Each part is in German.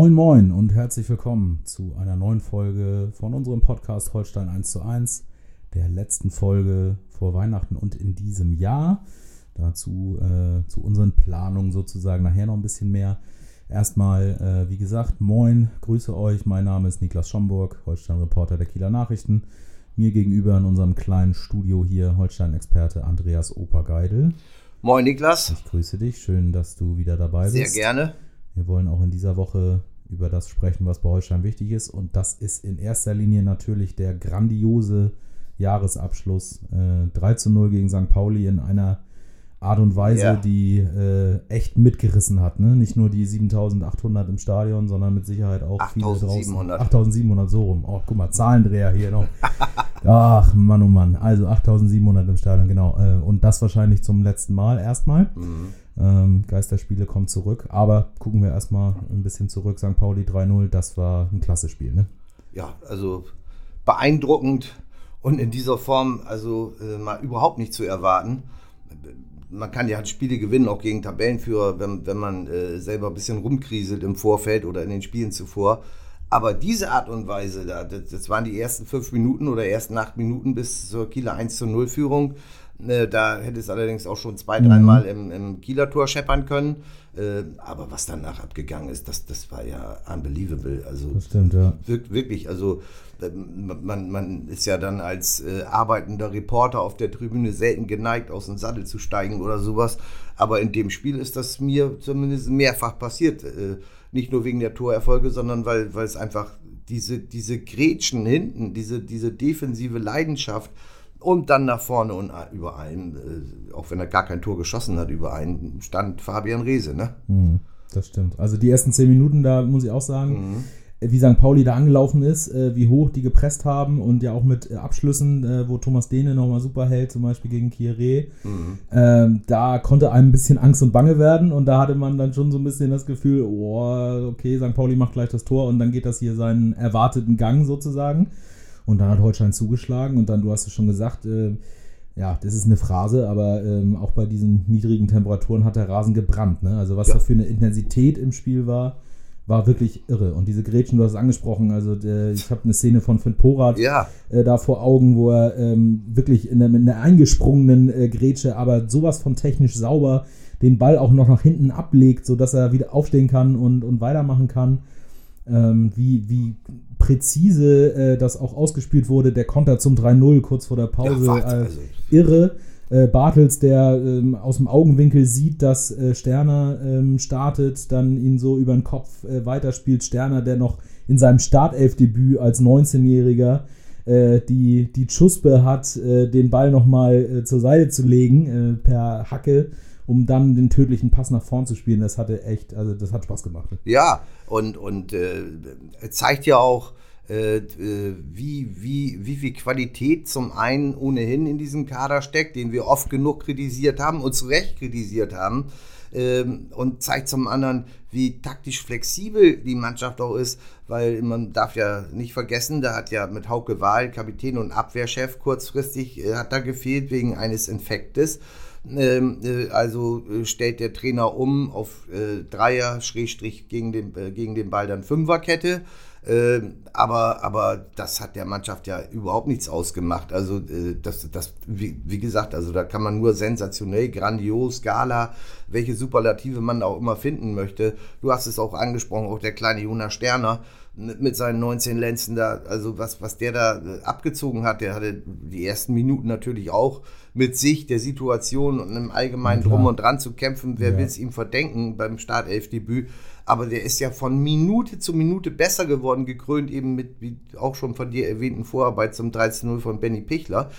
Moin Moin und herzlich willkommen zu einer neuen Folge von unserem Podcast Holstein 1 zu 1, der letzten Folge vor Weihnachten und in diesem Jahr. Dazu äh, zu unseren Planungen sozusagen nachher noch ein bisschen mehr. Erstmal, äh, wie gesagt, moin, grüße euch. Mein Name ist Niklas Schomburg, Holstein-Reporter der Kieler Nachrichten. Mir gegenüber in unserem kleinen Studio hier Holstein-Experte Andreas Opergeidel. Moin Niklas. Ich grüße dich, schön, dass du wieder dabei Sehr bist. Sehr gerne. Wir wollen auch in dieser Woche über das sprechen, was bei Holstein wichtig ist. Und das ist in erster Linie natürlich der grandiose Jahresabschluss. Äh, 3 zu 0 gegen St. Pauli in einer Art und Weise, ja. die äh, echt mitgerissen hat. Ne? Nicht nur die 7800 im Stadion, sondern mit Sicherheit auch 8, viele draußen. 8700 so rum. Oh, guck mal, Zahlendreher hier noch. Ach, Mann, oh Mann. Also 8700 im Stadion, genau. Äh, und das wahrscheinlich zum letzten Mal erstmal. Mhm. Ähm, Geisterspiele kommen zurück. Aber gucken wir erstmal ein bisschen zurück. St. Pauli 3-0, das war ein klasse Spiel, ne? Ja, also beeindruckend und in dieser Form also äh, mal überhaupt nicht zu erwarten man kann ja Spiele gewinnen, auch gegen Tabellenführer, wenn, wenn man äh, selber ein bisschen rumkriselt im Vorfeld oder in den Spielen zuvor. Aber diese Art und Weise, da, das, waren die ersten fünf Minuten oder ersten acht Minuten bis zur Kieler 1 zu 0 Führung. Äh, da hätte es allerdings auch schon zwei, dreimal mhm. im, im Kieler Tor scheppern können. Äh, aber was danach abgegangen ist, das, das war ja unbelievable. Also das stimmt, ja. Wirklich, also man, man ist ja dann als äh, arbeitender Reporter auf der Tribüne selten geneigt, aus dem Sattel zu steigen oder sowas. Aber in dem Spiel ist das mir zumindest mehrfach passiert. Nicht nur wegen der Torerfolge, sondern weil, weil es einfach diese, diese Grätschen hinten, diese, diese defensive Leidenschaft und dann nach vorne und über einen, äh, auch wenn er gar kein Tor geschossen hat, über einen stand Fabian Reese. Ne? Mhm, das stimmt. Also die ersten zehn Minuten, da muss ich auch sagen, mhm wie St. Pauli da angelaufen ist, äh, wie hoch die gepresst haben und ja auch mit äh, Abschlüssen, äh, wo Thomas Dehne nochmal super hält, zum Beispiel gegen Kieré. Mhm. Ähm, da konnte einem ein bisschen Angst und Bange werden und da hatte man dann schon so ein bisschen das Gefühl, oh, okay, St. Pauli macht gleich das Tor und dann geht das hier seinen erwarteten Gang sozusagen. Und dann hat Holstein zugeschlagen und dann, du hast es schon gesagt, äh, ja, das ist eine Phrase, aber ähm, auch bei diesen niedrigen Temperaturen hat der Rasen gebrannt. Ne? Also was ja. da für eine Intensität im Spiel war war wirklich irre. Und diese Gretchen, du hast es angesprochen, also der, ich habe eine Szene von Finn Porat ja. äh, da vor Augen, wo er ähm, wirklich in der, mit einer eingesprungenen äh, Grätsche, aber sowas von technisch sauber den Ball auch noch nach hinten ablegt, sodass er wieder aufstehen kann und, und weitermachen kann. Ähm, wie, wie präzise äh, das auch ausgespielt wurde, der Konter zum 3-0 kurz vor der Pause. Ja, also. irre äh, Bartels, der ähm, aus dem Augenwinkel sieht, dass äh, Sterner ähm, startet, dann ihn so über den Kopf äh, weiterspielt. Sterner, der noch in seinem Startelfdebüt als 19-Jähriger äh, die, die Schuspe hat, äh, den Ball nochmal äh, zur Seite zu legen per Hacke um dann den tödlichen Pass nach vorn zu spielen. Das hatte echt, also das hat Spaß gemacht. Ja, und, und äh, zeigt ja auch, wie, wie, wie viel Qualität zum einen ohnehin in diesem Kader steckt, den wir oft genug kritisiert haben und zu Recht kritisiert haben. Ähm, und zeigt zum anderen, wie taktisch flexibel die Mannschaft auch ist, weil man darf ja nicht vergessen, da hat ja mit Hauke Wahl, Kapitän und Abwehrchef, kurzfristig äh, hat da gefehlt wegen eines Infektes. Ähm, äh, also äh, stellt der Trainer um auf äh, Dreier, Schrägstrich gegen den, äh, gegen den Ball dann Fünferkette. Ähm, aber, aber das hat der Mannschaft ja überhaupt nichts ausgemacht. Also, äh, das, das wie, wie, gesagt, also da kann man nur sensationell, grandios, Gala, welche Superlative man auch immer finden möchte. Du hast es auch angesprochen, auch der kleine Jonas Sterner mit seinen 19 Lenzen da, also was, was der da äh, abgezogen hat, der hatte die ersten Minuten natürlich auch mit sich, der Situation und im Allgemeinen drum und dran zu kämpfen. Wer ja. will es ihm verdenken beim Startelfdebüt? Aber der ist ja von Minute zu Minute besser geworden, gekrönt eben mit, wie auch schon von dir erwähnten Vorarbeit zum 13-0 von Benny Pichler.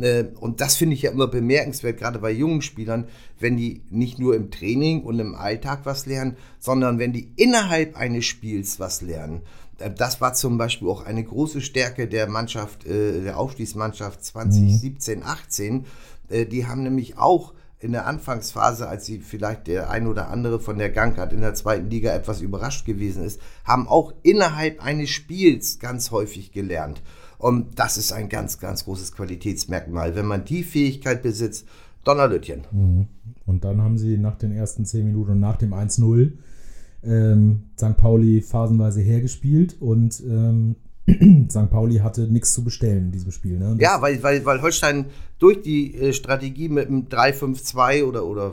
Äh, und das finde ich ja immer bemerkenswert, gerade bei jungen Spielern, wenn die nicht nur im Training und im Alltag was lernen, sondern wenn die innerhalb eines Spiels was lernen. Äh, das war zum Beispiel auch eine große Stärke der Mannschaft, äh, der Aufstiegsmannschaft 2017, 18. Die haben nämlich auch in der Anfangsphase, als sie vielleicht der ein oder andere von der Gangart in der zweiten Liga etwas überrascht gewesen ist, haben auch innerhalb eines Spiels ganz häufig gelernt. Und das ist ein ganz, ganz großes Qualitätsmerkmal. Wenn man die Fähigkeit besitzt, Donnerlütchen. Mhm. Und dann haben sie nach den ersten zehn Minuten und nach dem 1-0 ähm, St. Pauli phasenweise hergespielt und ähm, St. Pauli hatte nichts zu bestellen in diesem Spiel. Ne? Ja, weil, weil, weil Holstein durch die äh, Strategie mit einem 3-5-2 oder, oder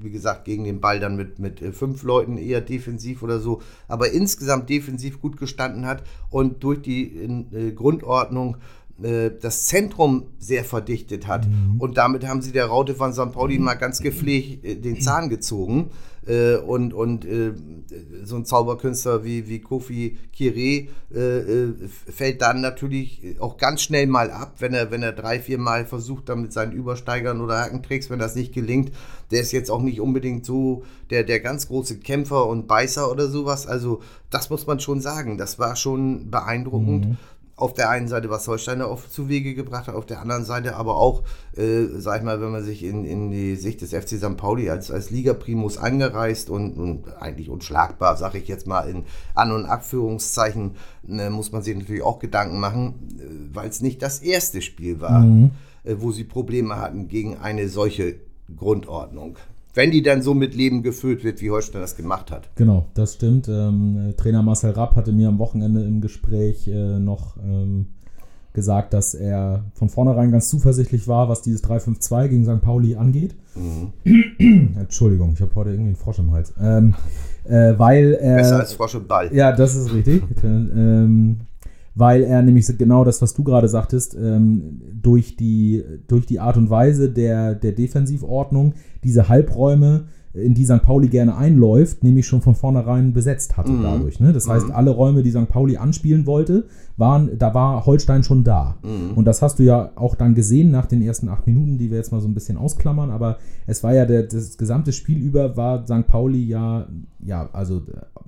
wie gesagt gegen den Ball dann mit, mit äh, fünf Leuten eher defensiv oder so, aber insgesamt defensiv gut gestanden hat und durch die äh, Grundordnung äh, das Zentrum sehr verdichtet hat. Mhm. Und damit haben sie der Raute von St. Pauli mal ganz gepflegt äh, den Zahn gezogen. Äh, und und äh, so ein Zauberkünstler wie, wie Kofi Kire äh, fällt dann natürlich auch ganz schnell mal ab, wenn er, wenn er drei, vier Mal versucht, dann mit seinen Übersteigern oder Hackentricks, wenn das nicht gelingt. Der ist jetzt auch nicht unbedingt so der, der ganz große Kämpfer und Beißer oder sowas. Also, das muss man schon sagen. Das war schon beeindruckend. Mhm auf der einen Seite, was Holstein auf zu Wege gebracht hat, auf der anderen Seite aber auch, äh, sag ich mal, wenn man sich in, in die Sicht des FC St. Pauli als, als Liga-Primus angereist und, und eigentlich unschlagbar, sag ich jetzt mal in An- und Abführungszeichen, äh, muss man sich natürlich auch Gedanken machen, äh, weil es nicht das erste Spiel war, mhm. äh, wo sie Probleme hatten gegen eine solche Grundordnung wenn die dann so mit Leben gefüllt wird, wie Holstein das gemacht hat. Genau, das stimmt. Ähm, Trainer Marcel Rapp hatte mir am Wochenende im Gespräch äh, noch ähm, gesagt, dass er von vornherein ganz zuversichtlich war, was dieses 3-5-2 gegen St. Pauli angeht. Mhm. Entschuldigung, ich habe heute irgendwie einen Frosch im Hals. Ähm, äh, weil er, Besser als Frosch im Ball. Ja, das ist richtig. weil er nämlich genau das, was du gerade sagtest, ähm, durch, die, durch die Art und Weise der, der Defensivordnung diese Halbräume, in die St. Pauli gerne einläuft, nämlich schon von vornherein besetzt hatte mhm. dadurch. Ne? Das mhm. heißt, alle Räume, die St. Pauli anspielen wollte, waren, da war Holstein schon da. Mhm. Und das hast du ja auch dann gesehen nach den ersten acht Minuten, die wir jetzt mal so ein bisschen ausklammern, aber es war ja der, das gesamte Spiel über war St. Pauli ja, ja, also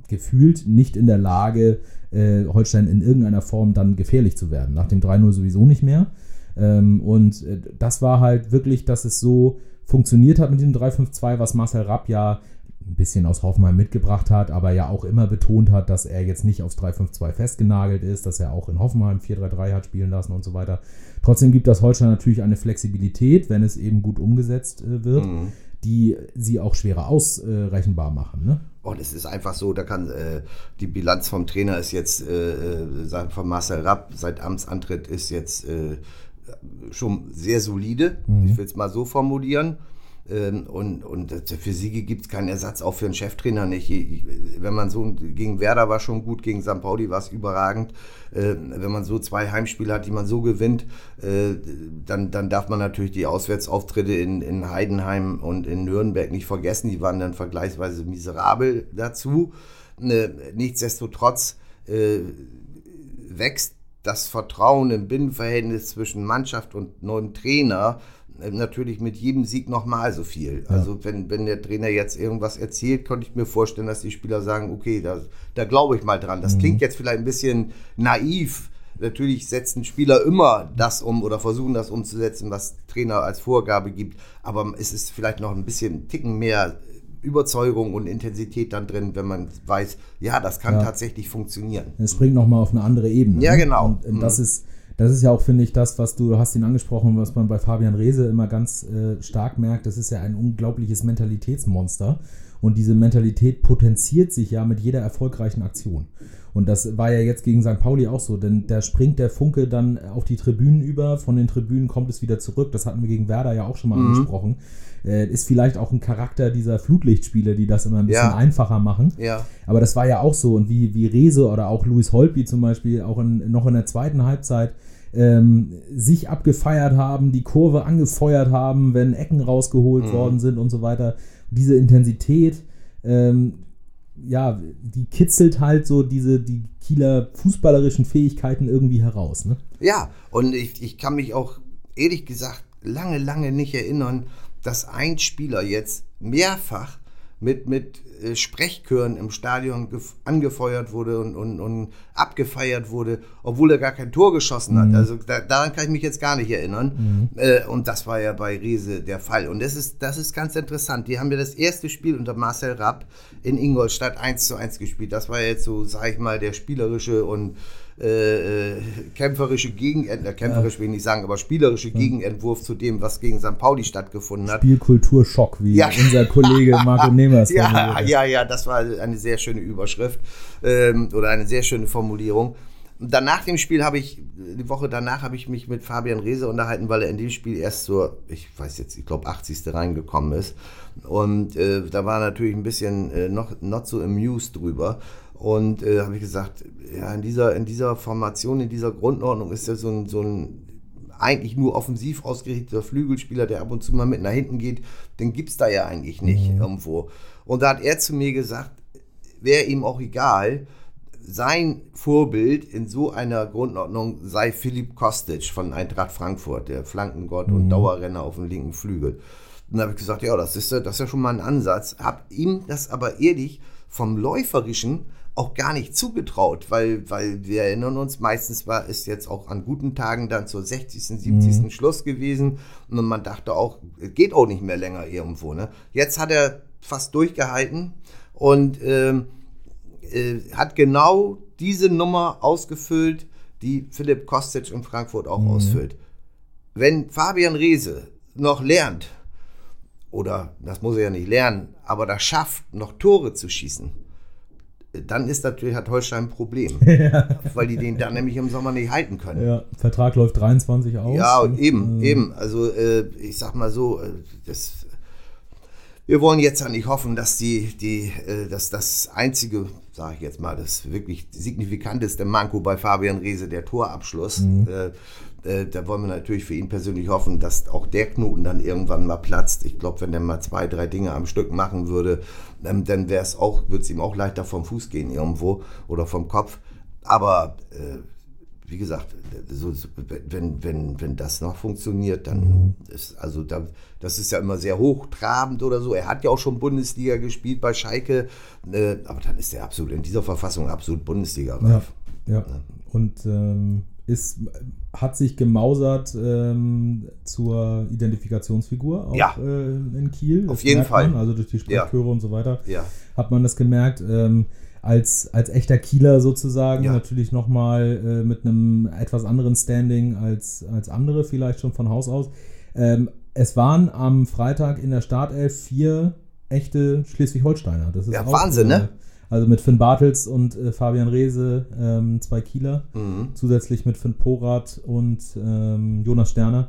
gefühlt nicht in der Lage, äh, Holstein in irgendeiner Form dann gefährlich zu werden. Nach dem 3-0 sowieso nicht mehr. Ähm, und äh, das war halt wirklich, dass es so funktioniert hat mit dem 3-5-2, was Marcel Rapp ja ein bisschen aus Hoffenheim mitgebracht hat, aber ja auch immer betont hat, dass er jetzt nicht aufs 3-5-2 festgenagelt ist, dass er auch in Hoffenheim 4-3-3 hat spielen lassen und so weiter. Trotzdem gibt das Holstein natürlich eine Flexibilität, wenn es eben gut umgesetzt äh, wird, mhm. die sie auch schwerer ausrechenbar machen. Ne? Und es ist einfach so, da kann äh, die Bilanz vom Trainer ist jetzt, äh, äh von Marcel Rapp seit Amtsantritt ist jetzt äh, schon sehr solide. Mhm. Ich will es mal so formulieren. Ähm, und, und für Siege gibt es keinen Ersatz, auch für einen Cheftrainer nicht. Wenn man so gegen Werder war schon gut, gegen St. Pauli war es überragend. Ähm, wenn man so zwei Heimspiele hat, die man so gewinnt, äh, dann, dann darf man natürlich die Auswärtsauftritte in, in Heidenheim und in Nürnberg nicht vergessen. Die waren dann vergleichsweise miserabel dazu. Ne, nichtsdestotrotz äh, wächst das Vertrauen im Binnenverhältnis zwischen Mannschaft und neuem Trainer äh, natürlich mit jedem Sieg nochmal so viel. Ja. Also wenn, wenn der Trainer jetzt irgendwas erzählt, konnte ich mir vorstellen, dass die Spieler sagen, okay, da, da glaube ich mal dran. Das mhm. klingt jetzt vielleicht ein bisschen naiv. Natürlich setzen Spieler immer das um oder versuchen das umzusetzen, was Trainer als Vorgabe gibt. Aber es ist vielleicht noch ein bisschen Ticken mehr Überzeugung und Intensität dann drin, wenn man weiß, ja, das kann ja. tatsächlich funktionieren. Es bringt nochmal auf eine andere Ebene. Ja, ne? genau. Und, das mhm. ist das ist ja auch, finde ich, das, was du, du hast ihn angesprochen, was man bei Fabian Reese immer ganz äh, stark merkt. Das ist ja ein unglaubliches Mentalitätsmonster. Und diese Mentalität potenziert sich ja mit jeder erfolgreichen Aktion. Und das war ja jetzt gegen St. Pauli auch so, denn da springt der Funke dann auf die Tribünen über, von den Tribünen kommt es wieder zurück. Das hatten wir gegen Werder ja auch schon mal mhm. angesprochen. Äh, ist vielleicht auch ein Charakter dieser Flutlichtspiele, die das immer ein bisschen ja. einfacher machen. Ja. Aber das war ja auch so. Und wie, wie Rese oder auch Luis Holtby zum Beispiel, auch in, noch in der zweiten Halbzeit, ähm, sich abgefeiert haben, die Kurve angefeuert haben, wenn Ecken rausgeholt mhm. worden sind und so weiter. Diese Intensität, ähm, ja, die kitzelt halt so diese, die Kieler fußballerischen Fähigkeiten irgendwie heraus. Ne? Ja, und ich, ich kann mich auch ehrlich gesagt lange, lange nicht erinnern, dass ein Spieler jetzt mehrfach mit, mit äh, Sprechchören im Stadion angefeuert wurde und, und, und abgefeiert wurde, obwohl er gar kein Tor geschossen hat. Mhm. Also da, daran kann ich mich jetzt gar nicht erinnern. Mhm. Äh, und das war ja bei Riese der Fall. Und das ist, das ist ganz interessant. Die haben ja das erste Spiel unter Marcel Rapp in Ingolstadt 1 zu 1 gespielt. Das war jetzt so, sag ich mal, der spielerische und äh, äh, kämpferische Gegenentwurf, kämpferisch will ich nicht sagen, aber spielerische Gegenentwurf zu dem, was gegen St. Pauli stattgefunden hat. Spielkulturschock, wie ja. unser Kollege Marco Nemers. ja, ja, ja, das war eine sehr schöne Überschrift ähm, oder eine sehr schöne Formulierung. Dann nach dem Spiel habe ich, die Woche danach habe ich mich mit Fabian Reese unterhalten, weil er in dem Spiel erst zur, ich weiß jetzt, ich glaube 80. reingekommen ist. Und äh, da war natürlich ein bisschen äh, noch not so amused drüber. Und äh, habe ich gesagt, ja, in dieser, in dieser Formation, in dieser Grundordnung ist ja so ein, so ein eigentlich nur offensiv ausgerichteter Flügelspieler, der ab und zu mal mit nach hinten geht, den gibt es da ja eigentlich nicht mhm. irgendwo. Und da hat er zu mir gesagt, wäre ihm auch egal, sein Vorbild in so einer Grundordnung sei Philipp Kostic von Eintracht Frankfurt, der Flankengott mhm. und Dauerrenner auf dem linken Flügel. Und da habe ich gesagt, ja, das ist, das ist ja schon mal ein Ansatz. Hab ihm das aber ehrlich vom Läuferischen auch gar nicht zugetraut, weil, weil wir erinnern uns, meistens war es jetzt auch an guten Tagen dann zur 60., 70. Mhm. Schluss gewesen und man dachte auch, geht auch nicht mehr länger irgendwo. Ne? Jetzt hat er fast durchgehalten und ähm, äh, hat genau diese Nummer ausgefüllt, die Philipp Kostic in Frankfurt auch mhm. ausfüllt. Wenn Fabian Reese noch lernt, oder das muss er ja nicht lernen, aber das schafft, noch Tore zu schießen, dann ist natürlich, hat Holstein ein Problem. Ja. Weil die den dann nämlich im Sommer nicht halten können. Ja, Vertrag läuft 23 aus. Ja, eben, äh, eben. Also äh, ich sag mal so, äh, das, wir wollen jetzt ja nicht hoffen, dass die, die, äh, dass das einzige, sage ich jetzt mal, das wirklich signifikanteste Manko bei Fabian Reese der Torabschluss. Mhm. Äh, äh, da wollen wir natürlich für ihn persönlich hoffen, dass auch der Knoten dann irgendwann mal platzt. Ich glaube, wenn er mal zwei, drei Dinge am Stück machen würde, ähm, dann wäre es auch, würde es ihm auch leichter vom Fuß gehen irgendwo oder vom Kopf. Aber äh, wie gesagt, so, wenn, wenn, wenn das noch funktioniert, dann mhm. ist, also da, das ist ja immer sehr hochtrabend oder so. Er hat ja auch schon Bundesliga gespielt bei Schalke, äh, aber dann ist er absolut in dieser Verfassung absolut Bundesliga. Ja, ja. ja. Und ähm, ist, hat sich gemausert ähm, zur Identifikationsfigur auch ja. äh, in Kiel. Das Auf jeden Fall. Man, also durch die Sprechchöre und so weiter hat man das gemerkt. Ähm, als, als echter Kieler sozusagen ja. natürlich nochmal äh, mit einem etwas anderen Standing als, als andere vielleicht schon von Haus aus. Ähm, es waren am Freitag in der Startelf vier echte Schleswig-Holsteiner. Das ist ja, Wahnsinn, ne? Also mit Finn Bartels und äh, Fabian Reese, ähm, zwei Kieler. Mhm. Zusätzlich mit Finn Porath und ähm, Jonas Sterner.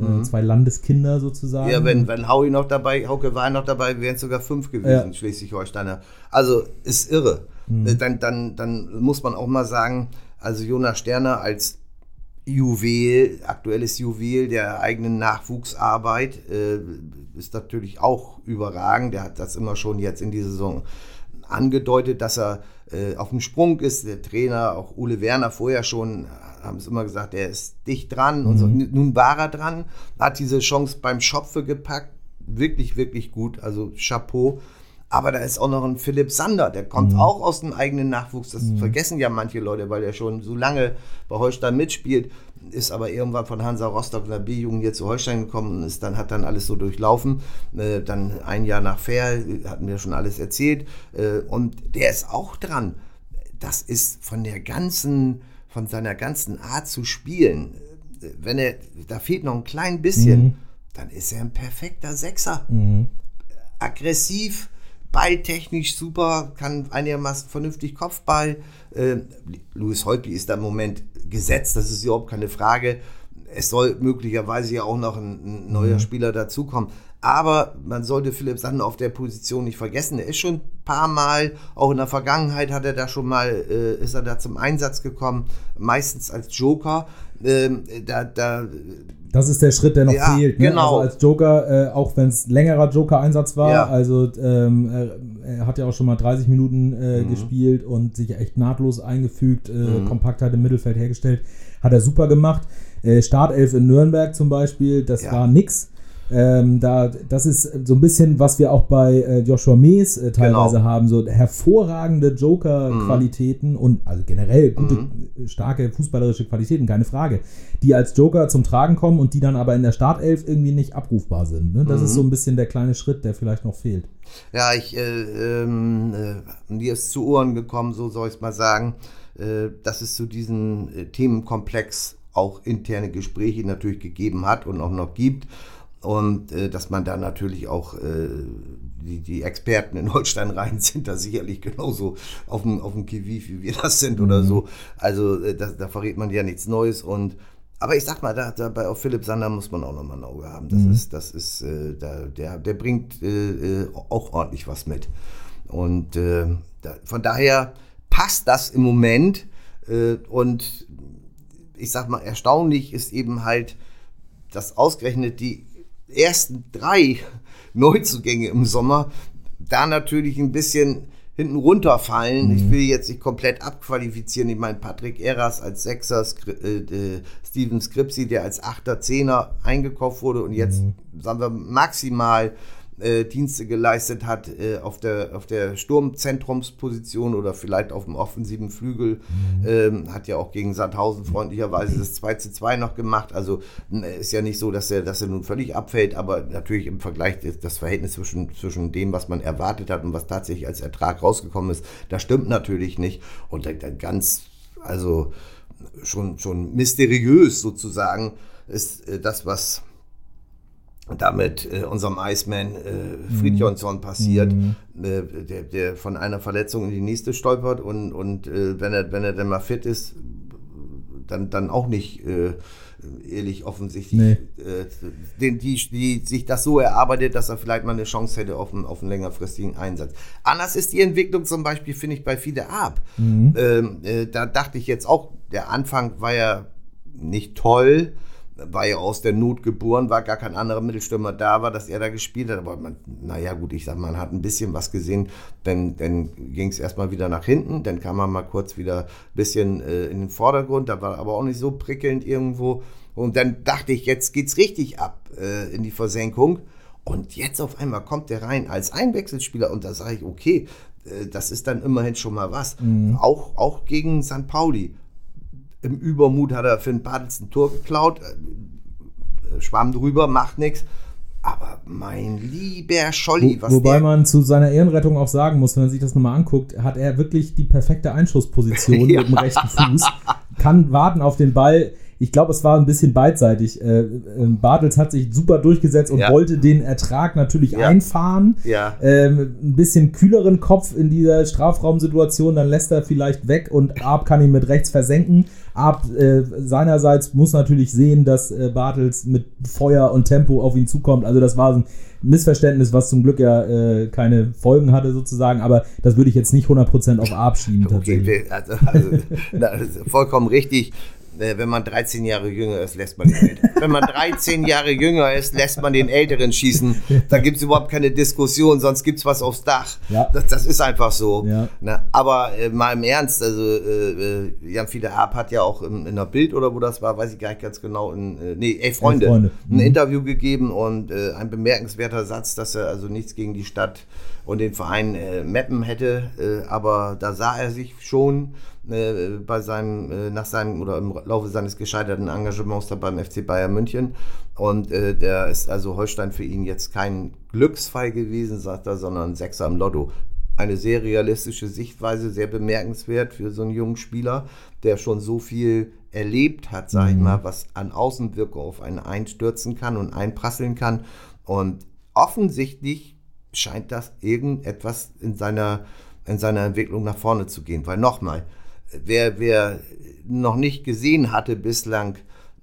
Äh, mhm. zwei Landeskinder sozusagen. Ja, wenn, wenn Howie noch dabei, Hauke war noch dabei, wären es sogar fünf gewesen, ja. Schleswig-Holsteiner. Also ist irre. Mhm. Äh, dann, dann, dann muss man auch mal sagen, also Jonas Sterner als Juwel, aktuelles Juwel der eigenen Nachwuchsarbeit, äh, ist natürlich auch überragend. Der hat das immer schon jetzt in dieser Saison angedeutet, dass er äh, auf dem Sprung ist. Der Trainer, auch Ule Werner vorher schon, haben es immer gesagt, er ist dicht dran. Mhm. Und so, nun war er dran, hat diese Chance beim Schopfe gepackt. Wirklich, wirklich gut. Also Chapeau. Aber da ist auch noch ein Philipp Sander, der kommt mhm. auch aus dem eigenen Nachwuchs. Das mhm. vergessen ja manche Leute, weil er schon so lange bei Holstein mitspielt, ist aber irgendwann von Hansa Rostock in der B-Jugend hier zu Holstein gekommen und ist dann, hat dann alles so durchlaufen. Äh, dann ein Jahr nach Fair, hatten wir schon alles erzählt. Äh, und der ist auch dran. Das ist von der ganzen, von seiner ganzen Art zu spielen. Wenn er, da fehlt noch ein klein bisschen, mhm. dann ist er ein perfekter Sechser. Mhm. Aggressiv, balltechnisch super, kann einigermaßen vernünftig Kopfball. Äh, Louis Holtby ist da im Moment gesetzt, das ist überhaupt keine Frage. Es soll möglicherweise ja auch noch ein, ein neuer mhm. Spieler dazukommen. Aber man sollte Philipp Sander auf der Position nicht vergessen. Er ist schon ein paar Mal, auch in der Vergangenheit hat er da schon mal, äh, ist er da zum Einsatz gekommen, meistens als Joker. Ähm, da, da, das ist der Schritt, der noch Ja, fehlt. Ne? genau. Also als Joker, äh, auch wenn es längerer Joker-Einsatz war, Ja. also ähm, er, hat ja auch schon mal 30 Minuten äh, Mhm. gespielt und sich echt nahtlos eingefügt, äh, Kompaktheit im Mittelfeld hergestellt. Hat er super gemacht. Äh, Startelf in Nürnberg zum Beispiel, das Ja. war nix. Ähm, da, das ist so ein bisschen, was wir auch bei äh, Joshua Mees äh, teilweise Genau. haben, so hervorragende Joker-Qualitäten und also generell gute, Mhm. starke fußballerische Qualitäten, keine Frage, die als Joker zum Tragen kommen und die dann aber in der Startelf irgendwie nicht abrufbar sind. Ne? Das ist Mhm. so ein bisschen der kleine Schritt, der vielleicht noch fehlt. Ja, ich, äh, ähm, äh, mir ist zu Ohren gekommen, so soll ich es mal sagen, äh, dass es zu diesem äh, Themenkomplex auch interne Gespräche natürlich gegeben hat und auch noch gibt. Und äh, dass man da natürlich auch, äh, die, die Experten in Holstein Rhein sind da sicherlich genauso auf dem, auf dem Kiviv, wie wir das sind oder so. Also äh, da, da verrät man ja nichts Neues und aber ich sag mal, da, bei auf Philipp Sander muss man auch nochmal ein Auge haben. Das ist, das ist, äh, da, der, der bringt äh, äh, auch ordentlich was mit. Und da, von daher passt das im Moment. Und ich sag mal, erstaunlich ist eben halt, dass ausgerechnet die ersten drei Neuzugänge im Sommer da natürlich ein bisschen hinten runterfallen. Ich will jetzt nicht komplett abqualifizieren. Ich meine, Patrick Eras als Sechser, äh, äh, Steven Skripsi, der als Achter, Zehner eingekauft wurde und jetzt, sagen wir, maximal äh, Dienste geleistet hat äh, auf der, auf der Sturmzentrumsposition oder vielleicht auf dem offensiven Flügel. Ähm, hat ja auch gegen Sandhausen freundlicherweise das 2 zu 2 noch gemacht. Also ist ja nicht so, dass er, dass er nun völlig abfällt, aber natürlich im Vergleich das, Verhältnis zwischen, zwischen dem, was man erwartet hat und was tatsächlich als Ertrag rausgekommen ist, das stimmt natürlich nicht. Und dann, dann ganz, also schon, schon mysteriös sozusagen ist äh, das, was damit äh, unserem Iceman äh, Fridjonsson passiert, äh, der, der von einer Verletzung in die nächste stolpert und, und äh, wenn, er, wenn er dann mal fit ist, dann, dann auch nicht äh, ehrlich offensichtlich, Nee. äh, den, die, die sich das so erarbeitet, dass er vielleicht mal eine Chance hätte auf einen, auf einen längerfristigen Einsatz. Anders ist die Entwicklung zum Beispiel, finde ich, bei Fide Ab. Ähm, äh, da dachte ich jetzt auch, der Anfang war ja nicht toll, war ja aus der Not geboren, war gar kein anderer Mittelstürmer da war, dass er da gespielt hat. Aber man, naja, gut, ich sag, man hat ein bisschen was gesehen. Dann, dann ging es erstmal wieder nach hinten. Dann kam man mal kurz wieder ein bisschen äh, in den Vordergrund. Da war aber auch nicht so prickelnd irgendwo. Und dann dachte ich, jetzt geht's richtig ab äh, in die Versenkung. Und jetzt auf einmal kommt der rein als Einwechselspieler. Und da sage ich, okay, äh, das ist dann immerhin schon mal was. Auch, auch gegen St. Pauli im Übermut hat er Finn Bartels ein Tor geklaut, äh, schwamm drüber, macht nichts. Aber mein lieber Scholli, was wobei man zu seiner Ehrenrettung auch sagen muss, wenn man sich das nochmal anguckt, hat er wirklich die perfekte Einschussposition Ja. mit dem rechten Fuß, kann warten auf den Ball. Ich glaube, es war ein bisschen beidseitig. Äh, äh, Bartels hat sich super durchgesetzt und Ja. wollte den Ertrag natürlich Ja. einfahren. Ja. Ähm, ein bisschen kühleren Kopf in dieser Strafraumsituation, dann lässt er vielleicht weg und Arp kann ihn mit rechts versenken. Arp äh, seinerseits muss natürlich sehen, dass äh, Bartels mit Feuer und Tempo auf ihn zukommt. Also das war so ein Missverständnis, was zum Glück ja äh, keine Folgen hatte sozusagen, aber das würde ich jetzt nicht 100% auf Arp schieben tatsächlich. Okay, also, also, na, vollkommen richtig. Äh, Wenn man 13 Jahre jünger ist, lässt man den Älteren. Wenn man 13 Jahre jünger ist, lässt man den Älteren schießen. Da gibt es überhaupt keine Diskussion, sonst gibt es was aufs Dach. Ja. Das, das ist einfach so. Ja. Na, aber äh, mal im Ernst, also äh, äh, Jan Fiede Arp hat ja auch in, in der Bild oder wo das war, weiß ich gar nicht ganz genau, in, äh, nee, ey Freunde, Ey, Freunde. ein Mhm. Interview gegeben und äh, ein bemerkenswerter Satz, dass er also nichts gegen die Stadt und den Verein äh, Meppen hätte, äh, aber da sah er sich schon äh, bei seinem, äh, nach seinem oder im Laufe seines gescheiterten Engagements da beim FC Bayern München. Und äh, der ist also Holstein für ihn jetzt kein Glücksfall gewesen, sagt er, sondern Sechser im Lotto. Eine sehr realistische Sichtweise, sehr bemerkenswert für so einen jungen Spieler, der schon so viel erlebt hat, sag ich mal, was an Außenwirkung auf einen einstürzen kann und einprasseln kann. Und offensichtlich scheint das irgendetwas in seiner, in seiner Entwicklung nach vorne zu gehen. Weil nochmal, wer, wer noch nicht gesehen hatte bislang,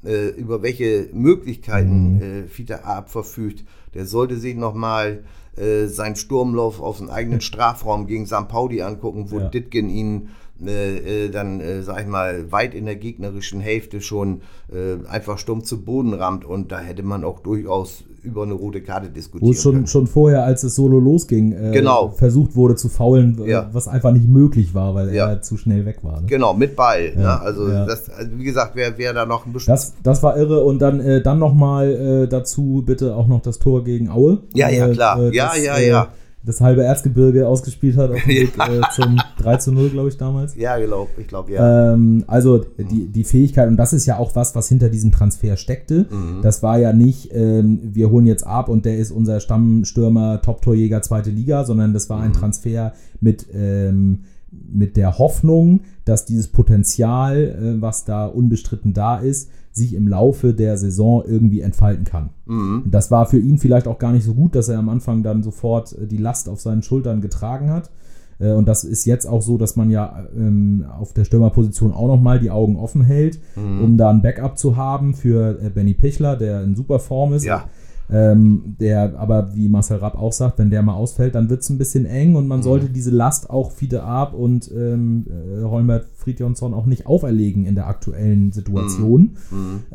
äh, über welche Möglichkeiten äh, Fiete Arp verfügt, der sollte sich nochmal äh, seinen Sturmlauf auf den eigenen Strafraum gegen St. Pauli angucken, wo Ja. Ditgen ihn äh, äh, dann, äh, sag ich mal, weit in der gegnerischen Hälfte schon äh, einfach stumm zu Boden rammt. Und da hätte man auch durchaus über eine rote Karte diskutieren Wo es schon, können. schon vorher, als es solo losging, äh, Genau. versucht wurde zu faulen, äh, Ja. was einfach nicht möglich war, weil Ja. er zu schnell weg war. Ne? Genau, mit Ball. Ja, ne? Also, ja. das, also, wie gesagt, wer, wer da noch ein bisschen. Das, das war irre und dann, äh, dann nochmal äh, dazu bitte auch noch das Tor gegen Aue. Ja, ja, Äh, klar. äh, Ja, das, ja, äh, ja. Das halbe Erzgebirge ausgespielt hat auf dem Weg äh, zum 3 zu 0, glaube ich, damals. ja, glaub, ich glaube, ja. Ähm, also die, die Fähigkeit, und das ist ja auch was, was hinter diesem Transfer steckte. Mhm. Das war ja nicht, ähm, wir holen jetzt ab und der ist unser Stammstürmer, Top-Torjäger, zweite Liga, sondern das war ein Mhm. Transfer mit, ähm, mit der Hoffnung, dass dieses Potenzial, äh, was da unbestritten da ist, sich im Laufe der Saison irgendwie entfalten kann. Mhm. Das war für ihn vielleicht auch gar nicht so gut, dass er am Anfang dann sofort äh, die Last auf seinen Schultern getragen hat. Äh, Und das ist jetzt auch so, dass man ja ähm, auf der Stürmerposition auch nochmal die Augen offen hält, um da ein Backup zu haben für äh, Benny Pichler, der in super Form ist. Ja. Ähm, der aber, wie Marcel Rapp auch sagt, wenn der mal ausfällt, dann wird es ein bisschen eng und man sollte diese Last auch Fiete Arp und ähm, äh, Holmert Fridjonsson auch nicht auferlegen in der aktuellen Situation.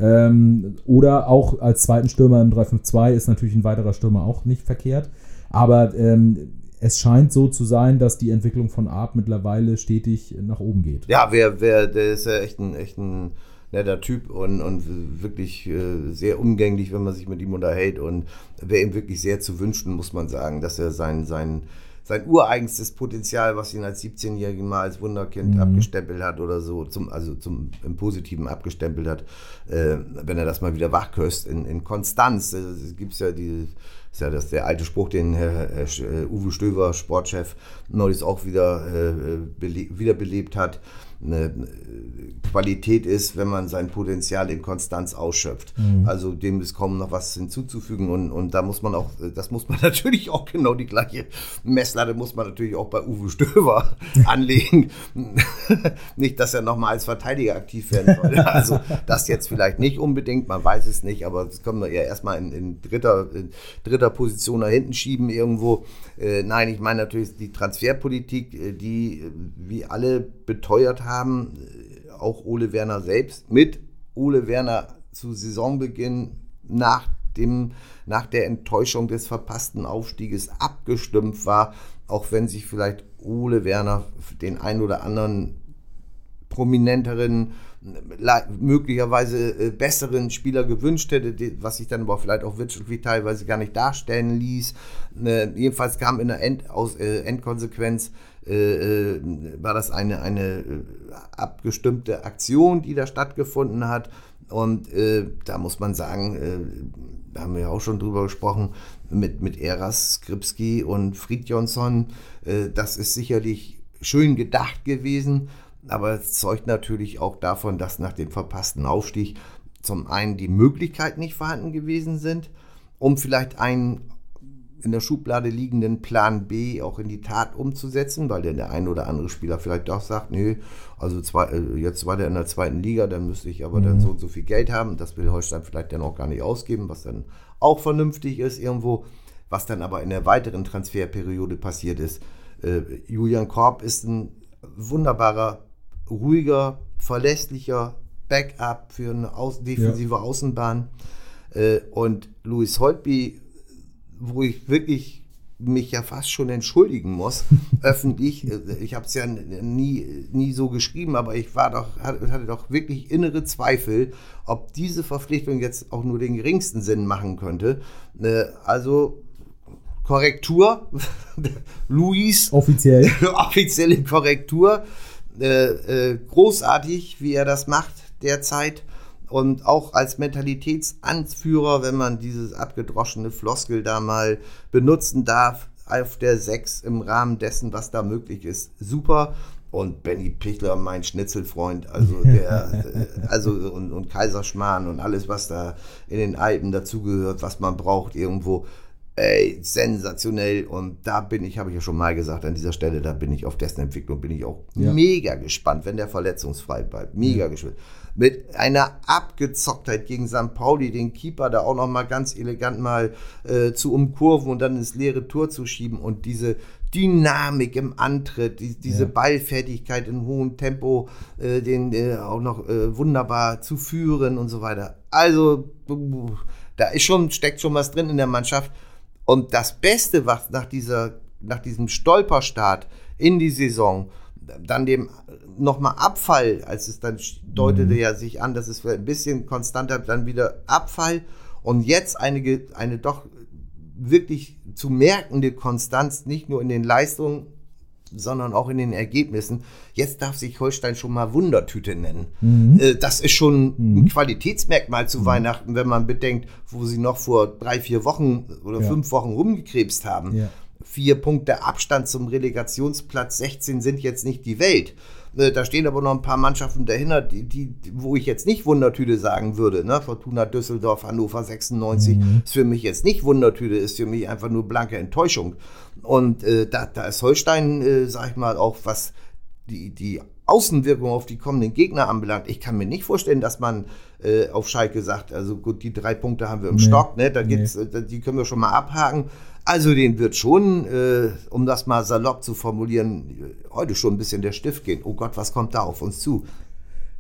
Ähm, oder auch als zweiten Stürmer im 3-5-2 ist natürlich ein weiterer Stürmer auch nicht verkehrt. Aber ähm, es scheint so zu sein, dass die Entwicklung von Arp mittlerweile stetig nach oben geht. Ja, wer, wer, der ist ja echt ein, echt ein netter Typ und, und wirklich äh, sehr umgänglich, wenn man sich mit ihm unterhält. Und wäre ihm wirklich sehr zu wünschen, muss man sagen, dass er sein, sein, sein ureigenstes Potenzial, was ihn als 17-Jährigen mal als Wunderkind abgestempelt hat oder so, zum, also zum im Positiven abgestempelt hat, äh, wenn er das mal wieder wachköst in, in Konstanz. Es gibt ja die ist ja das der alte Spruch, den Herr, Herr äh, Uwe Stöver, Sportchef, neulich auch wieder äh, bele wiederbelebt hat. Eine äh, Qualität ist, wenn man sein Potenzial in Konstanz ausschöpft. Also dem ist kaum noch was hinzuzufügen und, und da muss man auch, äh, das muss man natürlich auch genau die gleiche Messlatte muss man natürlich auch bei Uwe Stöver anlegen. nicht, dass er nochmal als Verteidiger aktiv werden soll. Also das jetzt vielleicht nicht unbedingt, man weiß es nicht, aber das können wir ja erstmal in, in, dritter, in dritter Position nach hinten schieben irgendwo. Äh, nein, ich meine natürlich die Transferpolitik, äh, die wie alle beteuert haben, äh, auch Ole Werner selbst, mit Ole Werner zu Saisonbeginn nach dem, nach der Enttäuschung des verpassten Aufstieges abgestimmt war, auch wenn sich vielleicht Ole Werner den ein oder anderen prominenteren, möglicherweise äh, besseren Spieler gewünscht hätte, was sich dann aber vielleicht auch wirtschaftlich teilweise gar nicht darstellen ließ. Äh, jedenfalls kam in der End, aus, Endkonsequenz äh, äh, war das eine, eine äh, abgestimmte Aktion, die da stattgefunden hat. Und äh, da muss man sagen, äh, da haben wir auch schon drüber gesprochen, mit, mit Eras, Skripski und Fridjonsson, äh, das ist sicherlich schön gedacht gewesen, aber es zeugt natürlich auch davon, dass nach dem verpassten Aufstieg zum einen die Möglichkeiten nicht vorhanden gewesen sind, um vielleicht einen in der Schublade liegenden Plan B auch in die Tat umzusetzen, weil denn der ein oder andere Spieler vielleicht doch sagt, nö, also zwei, äh, jetzt war der in der zweiten Liga, dann müsste ich aber dann so und so viel Geld haben. Das will Holstein vielleicht dann auch gar nicht ausgeben, was dann auch vernünftig ist irgendwo. Was dann aber in der weiteren Transferperiode passiert ist. Äh, Julian Korb ist ein wunderbarer, ruhiger, verlässlicher Backup für eine Aus defensive Außenbahn. Äh, und Louis Holtby wo ich wirklich mich ja fast schon entschuldigen muss, öffentlich. Ich habe es ja nie, nie so geschrieben, aber ich war doch, hatte, doch wirklich innere Zweifel, ob diese Verpflichtung jetzt auch nur den geringsten Sinn machen könnte. Äh, Also Korrektur, Luis, Offiziell. offizielle Korrektur. Äh, äh, großartig, wie er das macht derzeit. Und auch als Mentalitätsanführer, wenn man dieses abgedroschene Floskel da mal benutzen darf, auf der 6 im Rahmen dessen, was da möglich ist. Super. Und Benny Pichler, mein Schnitzelfreund, also der, also und, und Kaiserschmarrn und alles, was da in den Alpen dazugehört, was man braucht irgendwo. Ey, sensationell. Und da bin ich, habe ich ja schon mal gesagt, an dieser Stelle, da bin ich auf dessen Entwicklung, bin ich auch Ja. mega gespannt, wenn der verletzungsfrei bleibt. Mega gespannt. Mit einer Abgezocktheit gegen St. Pauli, den Keeper da auch noch mal ganz elegant mal äh, zu umkurven und dann ins leere Tor zu schieben und diese Dynamik im Antritt, die, diese Ja. Ballfertigkeit in hohem Tempo, äh, den äh, auch noch äh, wunderbar zu führen und so weiter. Also, da ist schon, steckt schon was drin in der Mannschaft. Und das Beste, was nach, dieser, nach diesem Stolperstart in die Saison, dann dem nochmal Abfall, als es dann deutete ja sich an, dass es ein bisschen konstanter, dann wieder Abfall und jetzt eine, eine doch wirklich zu merkende Konstanz, nicht nur in den Leistungen, sondern auch in den Ergebnissen. Jetzt darf sich Holstein schon mal Wundertüte nennen. Äh, Das ist schon ein Qualitätsmerkmal zu Weihnachten, wenn man bedenkt, wo sie noch vor drei, vier Wochen oder Ja. fünf Wochen rumgekrebst haben. Ja. Vier Punkte Abstand zum Relegationsplatz 16 sind jetzt nicht die Welt. Äh, Da stehen aber noch ein paar Mannschaften dahinter, die, die, wo ich jetzt nicht Wundertüte sagen würde. Ne? Fortuna Düsseldorf, Hannover 96 ist für mich jetzt nicht Wundertüte, ist für mich einfach nur blanke Enttäuschung. Und äh, da, da ist Holstein, äh, sag ich mal, auch was die, die Außenwirkung auf die kommenden Gegner anbelangt. Ich kann mir nicht vorstellen, dass man äh, auf Schalke sagt, also gut, die drei Punkte haben wir im Nee. Stock, ne? da Nee. gibt's, äh, die können wir schon mal abhaken. Also den wird schon, äh, um das mal salopp zu formulieren, äh, heute schon ein bisschen der Stift gehen. Oh Gott, was kommt da auf uns zu?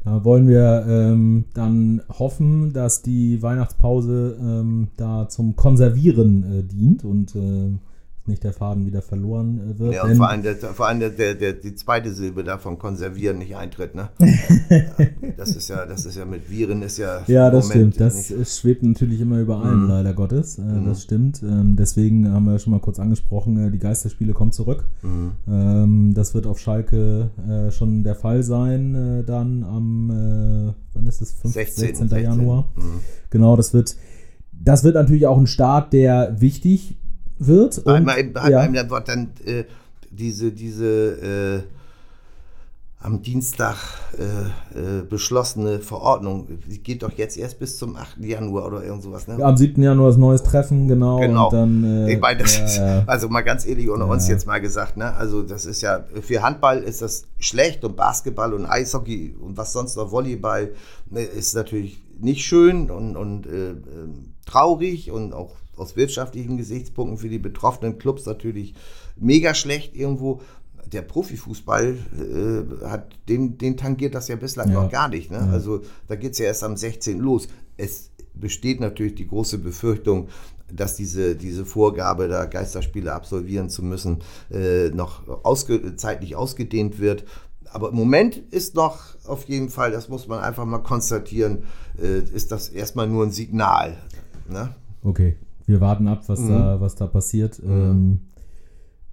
Da wollen wir ähm, dann hoffen, dass die Weihnachtspause ähm, da zum Konservieren äh, dient und äh, nicht der Faden wieder verloren äh, wird. Ja, und vor allem, der, vor allem der, der, der, die zweite Silbe davon konservieren nicht eintritt, ne? das ist ja, das ist ja mit Viren ist ja. Ja, das Moment stimmt. Das nicht- schwebt natürlich immer über allem, Mhm. leider Gottes. Äh, Das stimmt. Ähm, deswegen haben wir schon mal kurz angesprochen, äh, die Geisterspiele kommen zurück. Mhm. Ähm, das wird auf Schalke äh, schon der Fall sein, äh, dann am, äh, wann ist es? 5, 16. 16. Januar. Mhm. Genau, das wird, das wird natürlich auch ein Start, der wichtig wird. Und, Einmal im, ja, einmal Wort dann äh, diese, diese äh, am Dienstag äh, äh, beschlossene Verordnung, die geht doch jetzt erst bis zum 8. Januar oder irgend sowas, ne? am 7. Januar ist neues Treffen, genau. Genau. Dann, äh, Ich meine, das ist, also mal ganz ehrlich unter uns jetzt mal gesagt, ne? Also das ist ja, für Handball ist das schlecht und Basketball und Eishockey und was sonst noch Volleyball ne, ist natürlich nicht schön und, und äh, äh, traurig und auch aus wirtschaftlichen Gesichtspunkten für die betroffenen Clubs natürlich mega schlecht irgendwo. Der Profifußball äh, hat den, den tangiert das ja bislang Ja. noch gar nicht. Ne? Ja. Also da geht es ja erst am 16. los. Es besteht natürlich die große Befürchtung, dass diese, diese Vorgabe, da Geisterspiele absolvieren zu müssen, äh, noch ausge zeitlich ausgedehnt wird. Aber im Moment ist noch auf jeden Fall, das muss man einfach mal konstatieren, äh, ist das erstmal nur ein Signal. Ne? Okay, wir warten ab, was, Mhm. da, was da passiert. Ähm,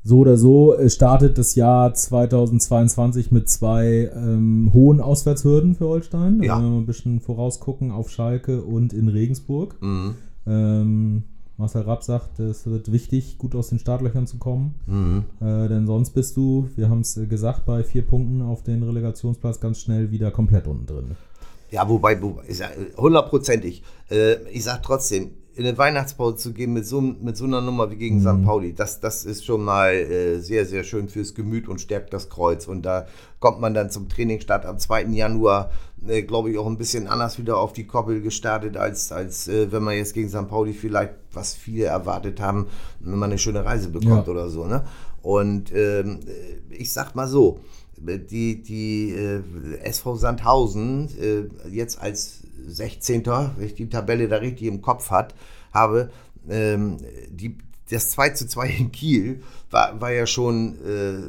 so oder so startet das Jahr 2022 mit zwei ähm, hohen Auswärtshürden für Holstein. Ja. Wenn wir mal ein bisschen vorausgucken auf Schalke und in Regensburg. Mhm. Ähm, Marcel Rapp sagt, es wird wichtig, gut aus den Startlöchern zu kommen. Mhm. Äh, denn sonst bist du, wir haben es äh, gesagt, bei vier Punkten auf den Relegationsplatz ganz schnell wieder komplett unten drin. Ja, wobei, wobei hundertprozentig. Äh, ich sag trotzdem, in eine Weihnachtspause zu gehen mit so, mit so einer Nummer wie gegen St. Pauli, das, das ist schon mal äh, sehr, sehr schön fürs Gemüt und stärkt das Kreuz. Und da kommt man dann zum Trainingsstart am 2. Januar, äh, glaube ich, auch ein bisschen anders wieder auf die Koppel gestartet, als, als äh, wenn man jetzt gegen St. Pauli vielleicht, was viele erwartet haben, wenn man eine schöne Reise bekommt Ja. oder so. Ne? Und ähm, ich sag mal so, die, die äh, SV Sandhausen äh, jetzt als 16. wenn ich die Tabelle da richtig im Kopf hat, habe, ähm, die, das 2 zu 2 in Kiel war, war ja schon äh,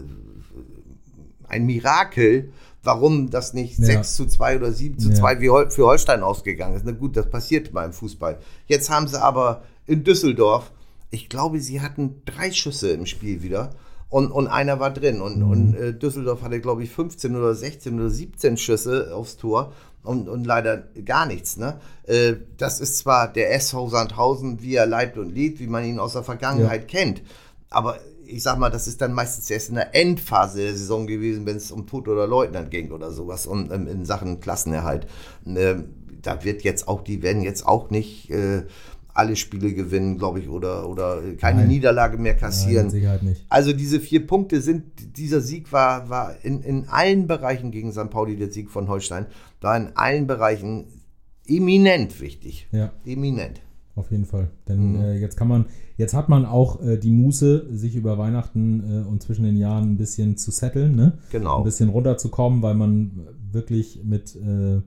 ein Mirakel, warum das nicht Ja. 6 zu 2 oder 7 zu Ja. 2 wie Hol für Holstein ausgegangen ist. Na gut, das passiert mal im Fußball. Jetzt haben sie aber in Düsseldorf, ich glaube, sie hatten drei Schüsse im Spiel wieder. Und, und einer war drin. Und, und äh, Düsseldorf hatte, glaube ich, 15 oder 16 oder 17 Schüsse aufs Tor und, und leider gar nichts. Ne? Äh, das ist zwar der SV Sandhausen, wie er leibt und lebt, wie man ihn aus der Vergangenheit kennt. Aber ich sag mal, das ist dann meistens erst in der Endphase der Saison gewesen, wenn es um Tod oder Leutnant ging oder sowas und ähm, in Sachen Klassenerhalt. Ähm, da wird jetzt auch, die werden jetzt auch nicht äh, alle Spiele gewinnen, glaube ich, oder, oder keine Nein. Niederlage mehr kassieren. Nein, Sicherheit nicht. Also diese vier Punkte sind, dieser Sieg war, war in, in allen Bereichen gegen St. Pauli, der Sieg von Holstein, war in allen Bereichen eminent wichtig. Ja. Eminent. Auf jeden Fall. Denn Mhm. äh, jetzt kann man, jetzt hat man auch äh, die Muße, sich über Weihnachten äh, und zwischen den Jahren ein bisschen zu setteln, ne? Genau. Ein bisschen runterzukommen, weil man wirklich mit, äh,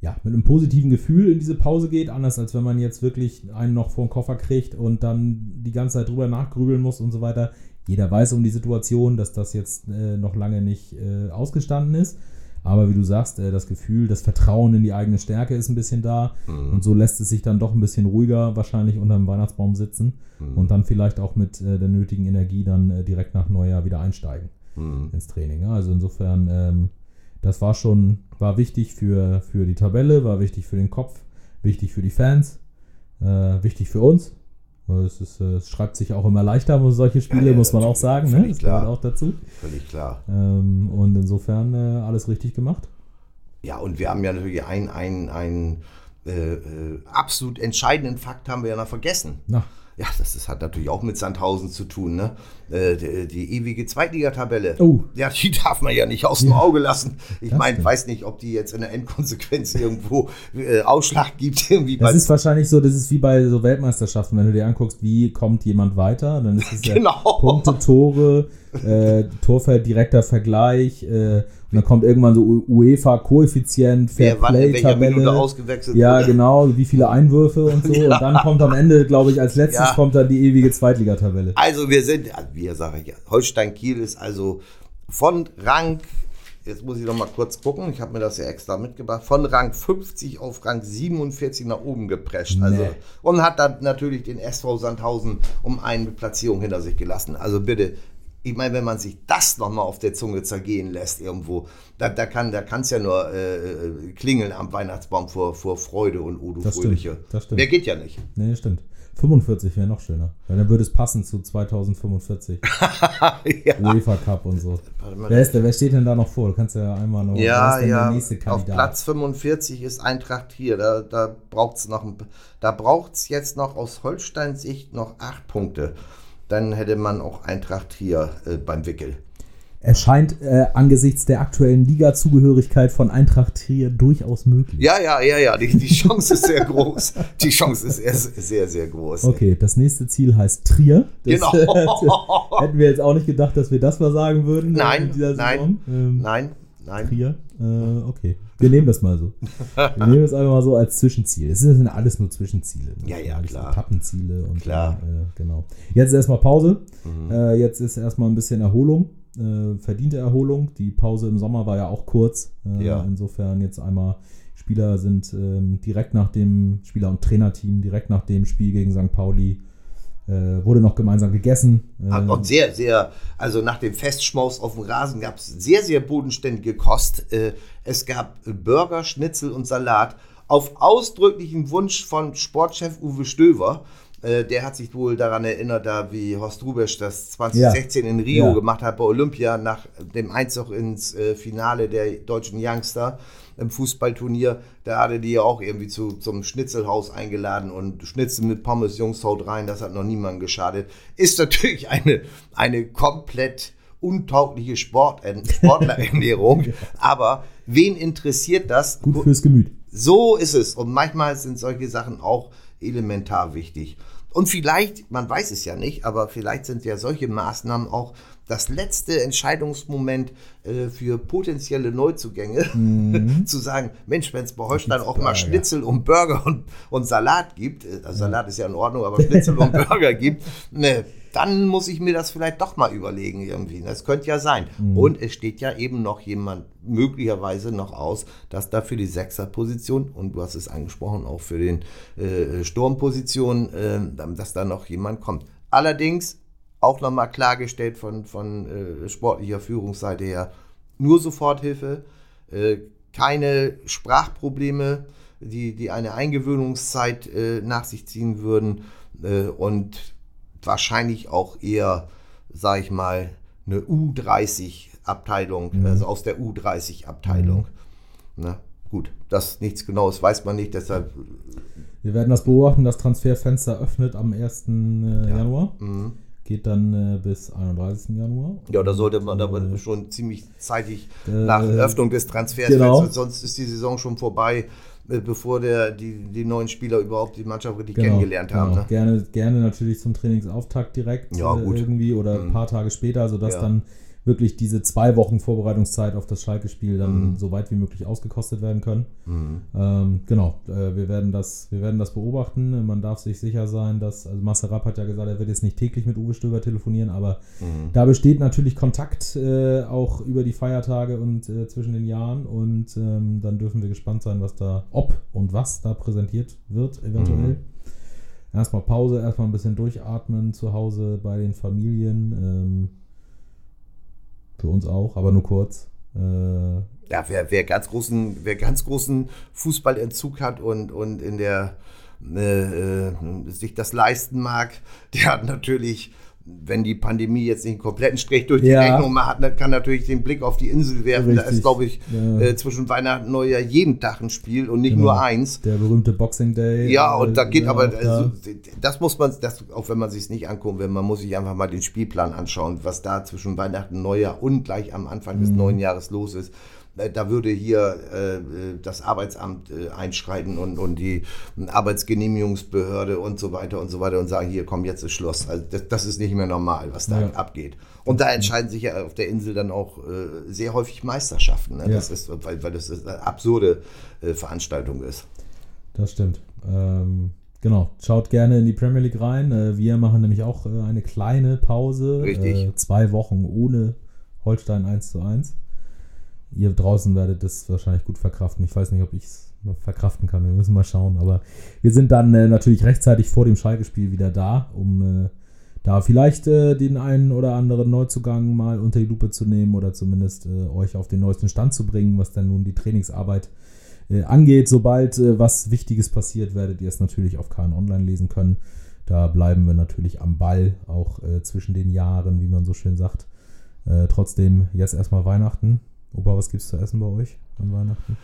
ja, mit einem positiven Gefühl in diese Pause geht, anders als wenn man jetzt wirklich einen noch vor den Koffer kriegt und dann die ganze Zeit drüber nachgrübeln muss und so weiter. Jeder weiß um die Situation, dass das jetzt äh, noch lange nicht äh, ausgestanden ist. Aber wie du sagst, äh, das Gefühl, das Vertrauen in die eigene Stärke ist ein bisschen da. Und so lässt es sich dann doch ein bisschen ruhiger wahrscheinlich unter dem Weihnachtsbaum sitzen und dann vielleicht auch mit äh, der nötigen Energie dann äh, direkt nach Neujahr wieder einsteigen ins Training. Ja, also insofern, ähm, das war schon, war wichtig für, für die Tabelle, war wichtig für den Kopf, wichtig für die Fans, äh, wichtig für uns. Es, ist, äh, es schreibt sich auch immer leichter, solche Spiele, Ja, ja, muss man auch sagen. Ne? Das gehört klar. auch dazu. Völlig klar. Ähm, und insofern äh, alles richtig gemacht. Ja, und wir haben ja natürlich einen, einen, einen äh, äh, absolut entscheidenden Fakt haben wir ja noch vergessen. Na, Ja, das ist, hat natürlich auch mit Sandhausen zu tun, ne? Äh, die, die ewige Zweitligatabelle. Oh. Ja, die darf man ja nicht aus dem Auge lassen. Ich meine, weiß nicht, ob die jetzt in der Endkonsequenz irgendwo äh, Ausschlag gibt. Irgendwie das ist wahrscheinlich so, das ist wie bei so Weltmeisterschaften, wenn du dir anguckst, wie kommt jemand weiter, dann ist es ja Genau. Punkte, Tore, äh, Torfeld, direkter Vergleich, äh, dann kommt irgendwann so UEFA-Koeffizient, Fairplay-Tabelle. ausgewechselt Ja, wurde. genau, wie viele Einwürfe und so. Und dann kommt am Ende, glaube ich, als letztes Ja. kommt dann die ewige Zweitligatabelle. Also wir sind, also wir sage ich ja, Holstein Kiel ist also von Rang, jetzt muss ich noch mal kurz gucken, ich habe mir das ja extra mitgebracht, von Rang 50 auf Rang 47 nach oben geprescht. Also, Nee. Und hat dann natürlich den SV Sandhausen um eine Platzierung hinter sich gelassen. Also bitte, ich meine, wenn man sich das noch mal auf der Zunge zergehen lässt irgendwo, da, da kann da kann's ja nur äh, äh, klingeln am Weihnachtsbaum vor, vor Freude und Udo Das stimmt, Fröhliche. das stimmt. Der geht ja nicht. Nee, stimmt. 45 wäre noch schöner. Weil dann würde es passen zu 2045. ja. UEFA Cup und so. Wer, ist wer steht denn da noch vor? Du kannst ja einmal noch. Ja, ja. der nächste Auf Kandidat? Platz 45 ist Eintracht hier. Da, da braucht es noch, ein- da braucht's jetzt noch aus Holsteins Sicht noch acht Punkte. Dann hätte man auch Eintracht hier äh, beim Wickel. Erscheint äh, angesichts der aktuellen Liga-Zugehörigkeit von Eintracht Trier durchaus möglich. Ja, ja, ja, ja. Die, die Chance ist sehr groß. Die Chance ist sehr, sehr, sehr groß. Okay, das nächste Ziel heißt Trier. Das, Genau. hätten wir jetzt auch nicht gedacht, dass wir das mal sagen würden. äh, Nein, nein. Ähm, Nein, nein. Trier. Äh, okay. Wir nehmen das mal so. Wir nehmen das einfach mal so als Zwischenziel. Es sind alles nur Zwischenziele. ne? Ja, ja, klar. Etappenziele und Klar. Äh, genau. Jetzt ist erstmal Pause. Mhm. Äh, jetzt ist erstmal ein bisschen Erholung. Äh, verdiente Erholung. Die Pause im Sommer war ja auch kurz. Äh, Ja. Insofern jetzt einmal. Spieler sind ähm, direkt nach dem Spieler- und Trainerteam, direkt nach dem Spiel gegen St. Pauli, äh, wurde noch gemeinsam gegessen. Äh, Und sehr, sehr, also nach dem Festschmaus auf dem Rasen gab es sehr, sehr bodenständige Kost. Äh, Es gab Burger, Schnitzel und Salat auf ausdrücklichen Wunsch von Sportchef Uwe Stöver. Äh, Der hat sich wohl daran erinnert, da wie Horst Rubesch das 2016 in Rio Ja. gemacht hat bei Olympia nach dem Einzug ins äh, Finale der deutschen Youngster im Fußballturnier. Da hatte die ja auch irgendwie zu, zum Schnitzelhaus eingeladen und Schnitzel mit Pommes, Jungs, haut rein, das hat noch niemandem geschadet. Ist natürlich eine, eine komplett untaugliche Sport, Sportlerernährung. Aber wen interessiert das? Gut fürs Gemüt. So ist es. Und manchmal sind solche Sachen auch elementar wichtig. Und vielleicht, man weiß es ja nicht, aber vielleicht sind ja solche Maßnahmen auch das letzte Entscheidungsmoment äh, für potenzielle Neuzugänge, zu sagen, Mensch, wenn es bei Holstein auch mal. Schnitzel und Burger und, und Salat gibt, äh, also Salat ist ja in Ordnung, aber Schnitzel und Burger gibt, ne, dann muss ich mir das vielleicht doch mal überlegen irgendwie. Das könnte ja sein. Und es steht ja eben noch jemand möglicherweise noch aus, dass da für die Sechserposition und du hast es angesprochen, auch für den äh, Sturmposition, äh, dass da noch jemand kommt. Allerdings auch nochmal klargestellt von, von äh, sportlicher Führungsseite her, nur Soforthilfe, äh, keine Sprachprobleme, die, die eine Eingewöhnungszeit äh, nach sich ziehen würden äh, und wahrscheinlich auch eher, sag ich mal, eine U30-Abteilung, also aus der U30-Abteilung. Na, gut, das nichts Genaues weiß man nicht, deshalb Wir werden das beobachten. Das Transferfenster öffnet am 1. Äh, Ja. Januar. Mhm. Geht dann äh, bis 31. Januar. Ja, da sollte man aber äh, schon ziemlich zeitig äh, nach Öffnung des Transfers, genau. sonst ist die Saison schon vorbei, bevor der, die, die neuen Spieler überhaupt die Mannschaft richtig Genau, kennengelernt haben. genau. Ne? Gerne, gerne natürlich zum Trainingsauftakt direkt Ja, äh, gut. irgendwie oder ein Mhm. paar Tage später, sodass Ja. dann wirklich diese zwei Wochen Vorbereitungszeit auf das Schalke-Spiel dann Mhm. so weit wie möglich ausgekostet werden können. Mhm. Ähm, genau, äh, wir, werden das, wir werden das beobachten. Man darf sich sicher sein, dass, also Marcel Rapp hat ja gesagt, er wird jetzt nicht täglich mit Uwe Stöber telefonieren, aber Mhm. da besteht natürlich Kontakt äh, auch über die Feiertage und äh, zwischen den Jahren und ähm, dann dürfen wir gespannt sein, was da, ob und was da präsentiert wird, eventuell. Mhm. Erstmal Pause, erstmal ein bisschen durchatmen zu Hause bei den Familien. Ähm, für uns auch, aber nur kurz. Äh, Ja, wer, wer, ganz großen, wer ganz großen Fußballentzug hat und, und in der äh, äh, sich das leisten mag, der hat natürlich, wenn die Pandemie jetzt nicht einen kompletten Strich durch die Ja. Rechnung macht, dann kann natürlich den Blick auf die Insel werfen. Da Richtig. ist, glaube ich, Ja. äh, zwischen Weihnachten und Neujahr jeden Tag ein Spiel und nicht Genau. nur eins. der berühmte Boxing Day. Ja, äh, und da geht aber, da. also, das muss man, das, auch wenn man sich nicht angucken will, man muss sich einfach mal den Spielplan anschauen, was da zwischen Weihnachten, Neujahr und gleich am Anfang Mhm. des neuen Jahres los ist. Äh, Da würde hier äh, äh, das Arbeitsamt äh, einschreiten und, und die Arbeitsgenehmigungsbehörde und so weiter und so weiter und sagen, hier komm, jetzt ist Schluss. Also das, das ist nicht mehr normal, was da Ja. abgeht. Und da entscheiden sich ja auf der Insel dann auch äh, sehr häufig Meisterschaften. Ne? Ja. Das ist, weil, weil das eine absurde äh, Veranstaltung ist. Das stimmt. Ähm, genau. Schaut gerne in die Premier League rein. Wir machen nämlich auch eine kleine Pause. Richtig. Zwei Wochen ohne Holstein 1 zu 1. Ihr draußen werdet das wahrscheinlich gut verkraften. Ich weiß nicht, ob ich es verkraften kann. Wir müssen mal schauen. Aber wir sind dann äh, natürlich rechtzeitig vor dem Schalke-Spiel wieder da, um äh, da vielleicht äh, den einen oder anderen Neuzugang mal unter die Lupe zu nehmen oder zumindest äh, euch auf den neuesten Stand zu bringen, was dann nun die Trainingsarbeit äh, angeht. Sobald äh, was Wichtiges passiert, werdet ihr es natürlich auf KN Online lesen können. Da bleiben wir natürlich am Ball, auch zwischen den Jahren, wie man so schön sagt. Trotzdem, jetzt erstmal Weihnachten. Opa, was gibt's zu essen bei euch an Weihnachten?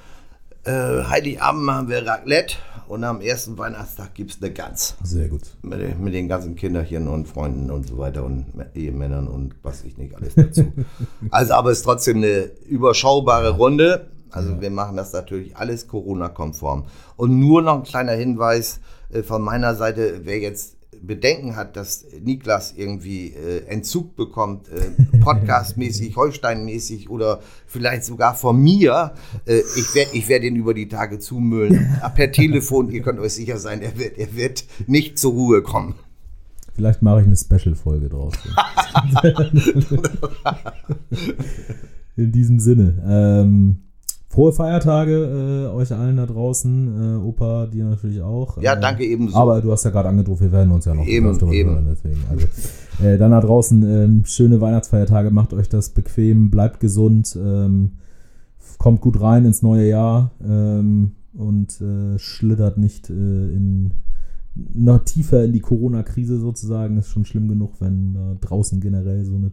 Äh, Heiligabend machen wir Raclette und am ersten Weihnachtstag gibt es eine Gans. Sehr gut. Mit, den- mit den ganzen Kinderchen und Freunden und so weiter und Ehemännern und was ich nicht alles dazu. also, aber es ist trotzdem eine überschaubare Runde. Also, wir machen das natürlich alles Corona-konform. Und nur noch ein kleiner Hinweis äh, von meiner Seite, wer jetzt Bedenken hat, dass Niklas irgendwie äh, Entzug bekommt, äh, podcastmäßig, Holstein-mäßig oder vielleicht sogar von mir. Äh, ich werde ich werd ihn über die Tage zumüllen. Per Telefon, ihr könnt euch sicher sein, er wird, er wird nicht zur Ruhe kommen. Vielleicht mache ich eine Special-Folge draus. In diesem Sinne. Ähm, frohe Feiertage äh, euch allen da draußen. Äh, Opa, dir natürlich auch. Ja, Äh, danke ebenso. Aber du hast ja gerade angedroht, wir werden uns ja noch Eben, öfter eben. hören. Deswegen. Also, äh, dann da draußen ähm, schöne Weihnachtsfeiertage. Macht euch das bequem, bleibt gesund. Ähm, kommt gut rein ins neue Jahr ähm, und äh, schlittert nicht äh, in noch tiefer in die Corona-Krise sozusagen. Ist schon schlimm genug, wenn draußen generell so eine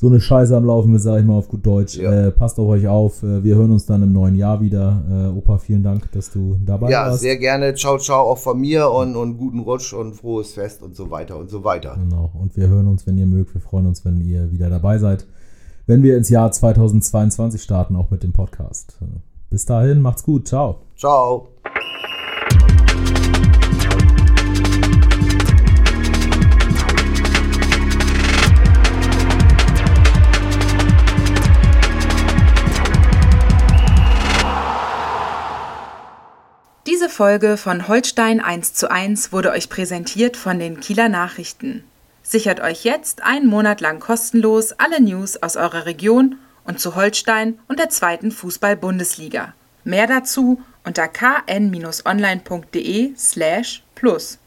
so eine Scheiße am Laufen ist, sage ich mal auf gut Deutsch. Ja. Äh, passt auf euch auf. Äh, wir hören uns dann im neuen Jahr wieder. Äh, Opa, vielen Dank, dass du dabei Ja, warst. sehr gerne. Ciao, ciao auch von mir und, und guten Rutsch und frohes Fest und so weiter und so weiter. Genau. Und wir hören uns, wenn ihr mögt. Wir freuen uns, wenn ihr wieder dabei seid. Wenn wir ins Jahr 2022 starten, auch mit dem Podcast. Bis dahin, macht's gut. Ciao. Ciao. Folge von Holstein 1 zu 1 wurde euch präsentiert von den Kieler Nachrichten. Sichert euch jetzt einen Monat lang kostenlos alle News aus eurer Region und zu Holstein und der zweiten Fußball-Bundesliga. Mehr dazu unter kn-online.de slash plus.